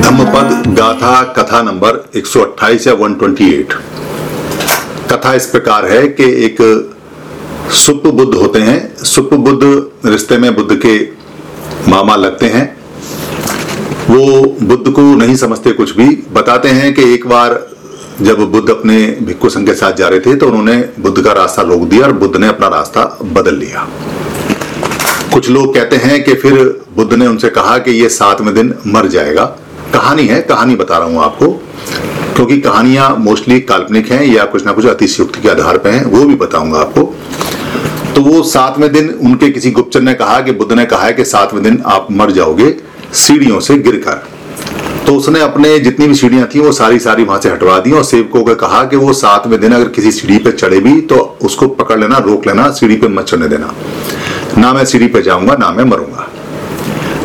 धम्मपद गाथा कथा नंबर 128 या 128 कथा इस प्रकार है कि एक सुप बुद्ध होते हैं। सुप बुद्ध रिश्ते में बुद्ध के मामा लगते हैं। वो बुद्ध को नहीं समझते कुछ भी। बताते हैं कि एक बार जब बुद्ध अपने भिक्खु संघ के साथ जा रहे थे तो उन्होंने बुद्ध का रास्ता रोक दिया और बुद्ध ने अपना रास्ता बदल लिया। कुछ लोग कहते हैं कि फिर बुद्ध ने उनसे कहा कि ये सातवें दिन मर जाएगा। कहानी है, कहानी बता रहा हूँ आपको, क्योंकि कहानियाँ मोस्टली काल्पनिक हैं या कुछ ना कुछ अतिशयोक्ति के आधार पर हैं, वो भी बताऊँगा आपको। तो वो सातवें दिन उनके किसी गुप्तचर ने कहा कि बुद्ध ने कहा है कि सातवें दिन आप मर जाओगे, सीढ़ियों से गिरकर। तो उसने अपने जितनी भी सीढ़ियाँ थी, वो सारी सारी वहाँ से हटवा दी और सेवकों को कहा कि वो सातवें दिन अगर किसी सीढ़ी पे चढ़े भी तो उसको पकड़ लेना, रोक लेना, सीढ़ी पे मत चढ़ने देना। ना मैं सीढ़ी पे जाऊँगा, ना मैं मरूँगा।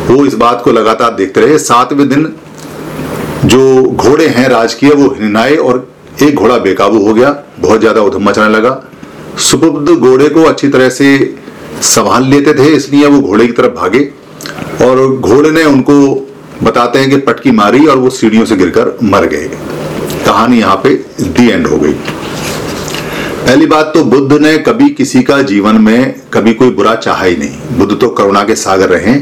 वो इस बात को लगातार देखते रहे। सातवें दिन जो घोड़े हैं राजकीय, वो हिनाए और एक घोड़ा बेकाबू हो गया। बहुत ज़्यादा उधम मचने लगा। सुबुद्ध घोड़े को अच्छी तरह से संभाल लेते थे, इसलिए वो घोड़े की तरफ़ भागे। और घोड़े ने उनको बताते हैं कि पटकी मारी और वो सीढ़ियों से गिरकर मर गए। कहानी यहाँ पे दी एंड हो गई। पहली बात तो बुद्ध ने कभी किसी का जीवन में कभी कोई बुरा चाहा ही नहीं। बुद्ध तो करुणा के सागर रहे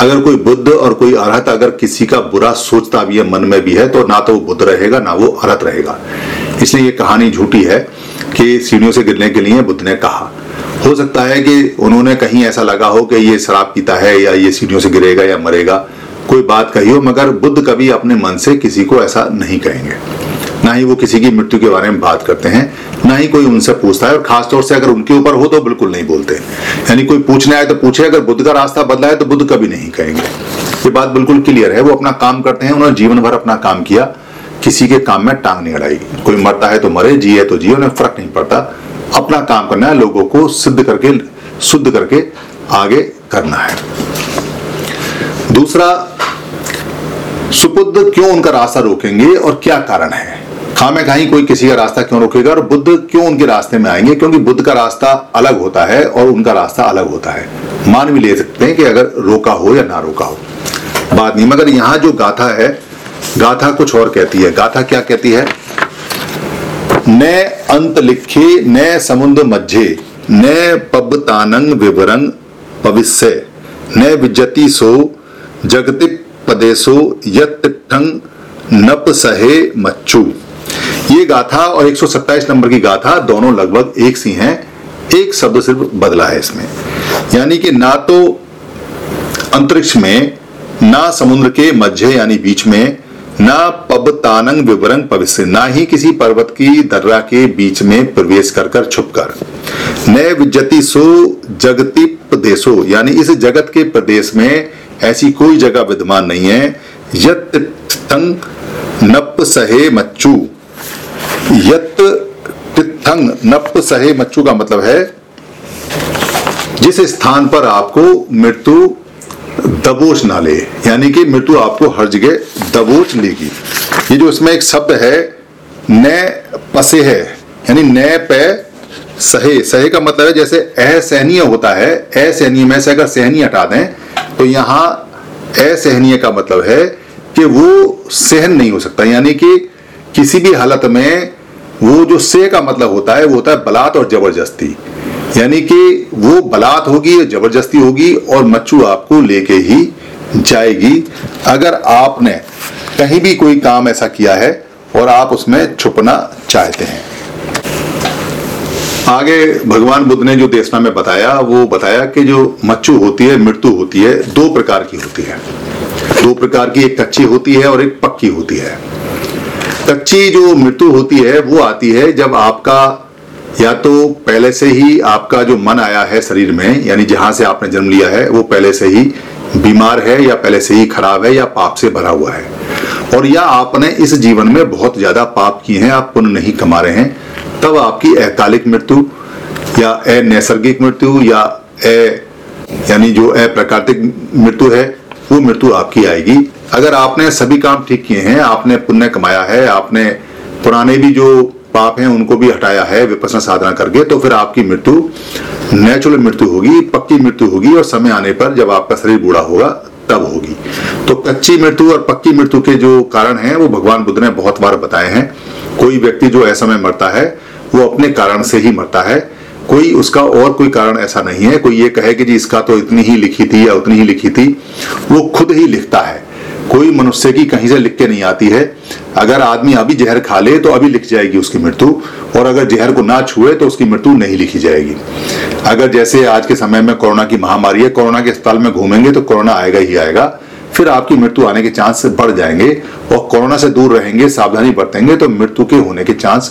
अगर कोई बुद्ध और कोई अरहत अगर किसी का बुरा सोचता भी है, मन में भी है तो ना तो वो बुद्ध रहेगा, ना वो अरहत रहेगा। इसलिए ये कहानी झूठी है कि सीढ़ियों से गिरने के लिए बुद्ध ने कहा। हो सकता है कि उन्होंने कहीं ऐसा लगा हो कि ये शराब पीता है या ये सीढ़ियों से गिरेगा या मरेगा। कोई बात कही हो, मगर बुद्ध कभी अपने मन से किसी को ऐसा नहीं कहेंगे। ना ही वो किसी की मृत्यु के बारे में बात करते हैं, ना ही कोई उनसे पूछता है, और खासतौर से अगर उनके ऊपर हो तो बिल्कुल नहीं बोलते। यानी कोई पूछने आए तो पूछे, अगर बुद्ध का रास्ता बदला है तो बुद्ध कभी नहीं कहेंगे। ये बात बिल्कुल क्लियर है, वो अपना काम करते हैं, उन्होंने जीवन भर अपना काम किया, किसी के काम में टांग नहीं अड़ाई कोई मरता है तो मरे, जिए तो जिए, उन्हें फ़र्क नहीं पड़ता। अपना काम करना है, लोगों को सिद्ध करके, शुद्ध करके आगे करना है। दूसरा सुपुद्ध क्यों उनका रास्ता रोकेंगे और क्या कारण है? खामे खाई कोई किसी का रास्ता क्यों रोकेगा और बुद्ध क्यों उनके रास्ते में आएँगे? क्योंकि बुद्ध का रास्ता अलग होता है और उनका रास्ता अलग होता है। मान भी ले सकते हैं कि अगर रोका हो या ना रोका हो। बात नहीं, मगर यहाँ जो गाथा है, गाथा कुछ और कहती है। गाथा क्या कहती है? न अंत लिखे, न समुद्र मध्य न पबतानंग विवरंग भविष्य न विजति सो जगति पदेशो यंग नप सहे मच्चू ये गाथा और 127 नंबर की गाथा दोनों लगभग एक सी हैं, एक शब्द सिर्फ़ बदला है इसमें। यानी कि ना तो अंतरिक्ष में, ना समुद्र के मध्य यानी बीच में, ना पबतानंग विवरंग भविष्य ना ही किसी पर्वत की दर्रा के बीच में प्रवेश कर कर छुप कर। न विजति सो जगति प्रदेशो, यानी इस जगत के प्रदेश में ऐसी कोई जगह विद्यमान नहीं है। यत नप सहे मच्चू। यत तिथंग नप सहे मच्चू का मतलब है, जिस स्थान पर आपको मृत्यु दबोच ना ले, यानी कि मृत्यु आपको हर जगह दबोच लेगी। ये जो इसमें एक शब्द है, न पसे है, यानी न पे सहे। सहे का मतलब है जैसे असहनीय होता है, असहनीय में से अगर सहनी हटा दें तो यहाँ असहनीय का मतलब है कि वो सहन नहीं हो सकता। यानी कि किसी भी हालत में वो जो से का मतलब होता है, वो होता है बलात् और ज़बरदस्ती। यानी कि वो बलात् होगी, या ज़बरदस्ती होगी और मच्छू आपको लेके ही जाएगी। अगर आपने कहीं भी कोई काम ऐसा किया है और आप उसमें छुपना चाहते हैं। आगे भगवान बुद्ध ने जो देशना में बताया, वो बताया कि जो मच्छू होती है, मृत्यु होती है, दो प्रकार की होती है। दो प्रकार की, एक कच्ची होती है और एक पक्की होती है। कच्ची जो मृत्यु होती है, वो आती है जब आपका, या तो पहले से ही आपका जो मन आया है शरीर में, यानी जहाँ से आपने जन्म लिया है, वो पहले से ही बीमार है, या पहले से ही खराब है, या पाप से भरा हुआ है। और या आपने इस जीवन में बहुत ज़्यादा पाप किए हैं, आप पुण्य नहीं कमा रहे हैं तब आपकी अकालिक मृत्यु या नैसर्गिक मृत्यु या ए, यानी जो अप्राकृतिक मृत्यु है, वो मृत्यु आपकी आएगी। अगर आपने सभी काम ठीक किए हैं, आपने पुण्य कमाया है, आपने पुराने भी जो पाप हैं, उनको भी हटाया है, विपसना साधना करके तो फिर आपकी मृत्यु नेचुरल मृत्यु होगी, पक्की मृत्यु होगी, और समय आने पर जब आपका शरीर बूढ़ा होगा, तब होगी। तो कच्ची मृत्यु और पक्की मृत्यु के जो कारण हैं, वो भगवान बुद्ध ने बहुत बार बताए हैं। कोई व्यक्ति जो ऐसा में मरता है, वो अपने कारण से ही मरता है। कोई उसका और कोई कारण ऐसा नहीं है। कोई ये कहे कि जी इसका तो इतनी ही लिखी थी या उतनी ही लिखी थी, वो खुद ही लिखता है। कोई मनुष्य की कहीं से लिख के नहीं आती है। अगर आदमी अभी जहर खा ले तो अभी लिख जाएगी उसकी मृत्यु, और अगर जहर को ना छुए तो उसकी मृत्यु नहीं लिखी जाएगी। अगर जैसे आज के समय में कोरोना की महामारी है, कोरोना के अस्पताल में घूमेंगे तो कोरोना आएगा ही आएगा। फिर आपकी मृत्यु आने के चांस बढ़ जाएँगे और कोरोना से दूर रहेंगे, सावधानी बरतेंगे तो मृत्यु के होने के चांस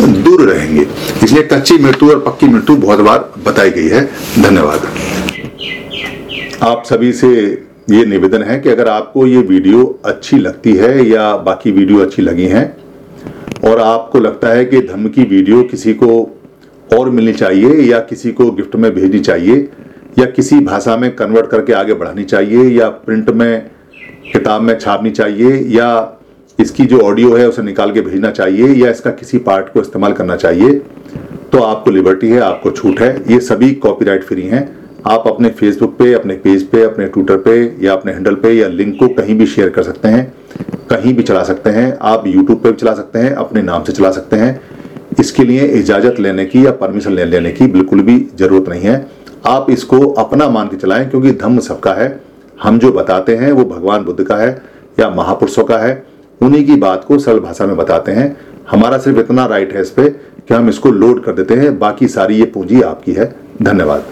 दूर रहेंगे। इसलिए कच्ची मृत्यु और पक्की मृत्यु बहुत बार बताई गई है। धन्यवाद। आप सभी से ये निवेदन है कि अगर आपको ये वीडियो अच्छी लगती है या बाकी वीडियो अच्छी लगी हैं, और आपको लगता है कि धम्म की वीडियो किसी को और मिलनी चाहिए या किसी को गिफ्ट में भेजनी चाहिए या किसी भाषा में कन्वर्ट करके आगे बढ़ानी चाहिए, या प्रिंट में, किताब में छापनी चाहिए, या इसकी जो ऑडियो है उसे निकाल के भेजना चाहिए, या इसका किसी पार्ट को इस्तेमाल करना चाहिए तो आपको लिबर्टी है, आपको छूट है। ये सभी कॉपीराइट फ्री हैं। आप अपने फेसबुक पे, अपने पेज पे, अपने ट्विटर पे, या अपने हैंडल पे, या लिंक को कहीं भी शेयर कर सकते हैं, कहीं भी चला सकते हैं। आप यूट्यूब पे भी चला सकते हैं, अपने नाम से चला सकते हैं। इसके लिए इजाज़त लेने की या परमिशन लेने की बिल्कुल भी ज़रूरत नहीं है। आप इसको अपना मान के चलाएँ, क्योंकि धम्म सबका है। हम जो बताते हैं, वो भगवान बुद्ध का है या महापुरुषों का है। उन्हीं की बात को सरल भाषा में बताते हैं। हमारा सिर्फ़ इतना राइट है इस पर कि हम इसको लोड कर देते हैं। बाकी सारी ये पूंजी आपकी है। धन्यवाद।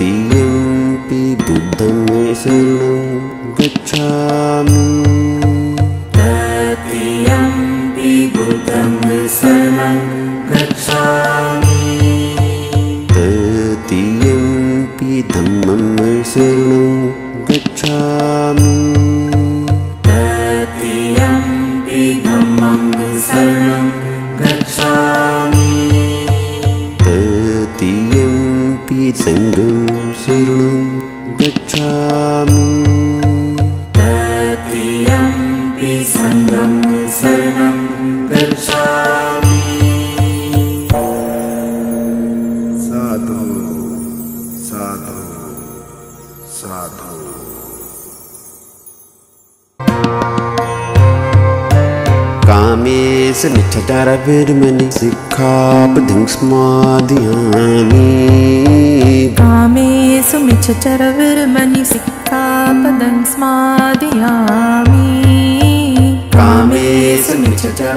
पि मे शरणं गच्छ। साधु साधु साधु। Kamesh मिच्छचारविर्मणि सिक्खापदं स्मादयामि कामेषु मिच्छचरविर्मणि सिक्खापदं स्मादयामि Kesin mi çeker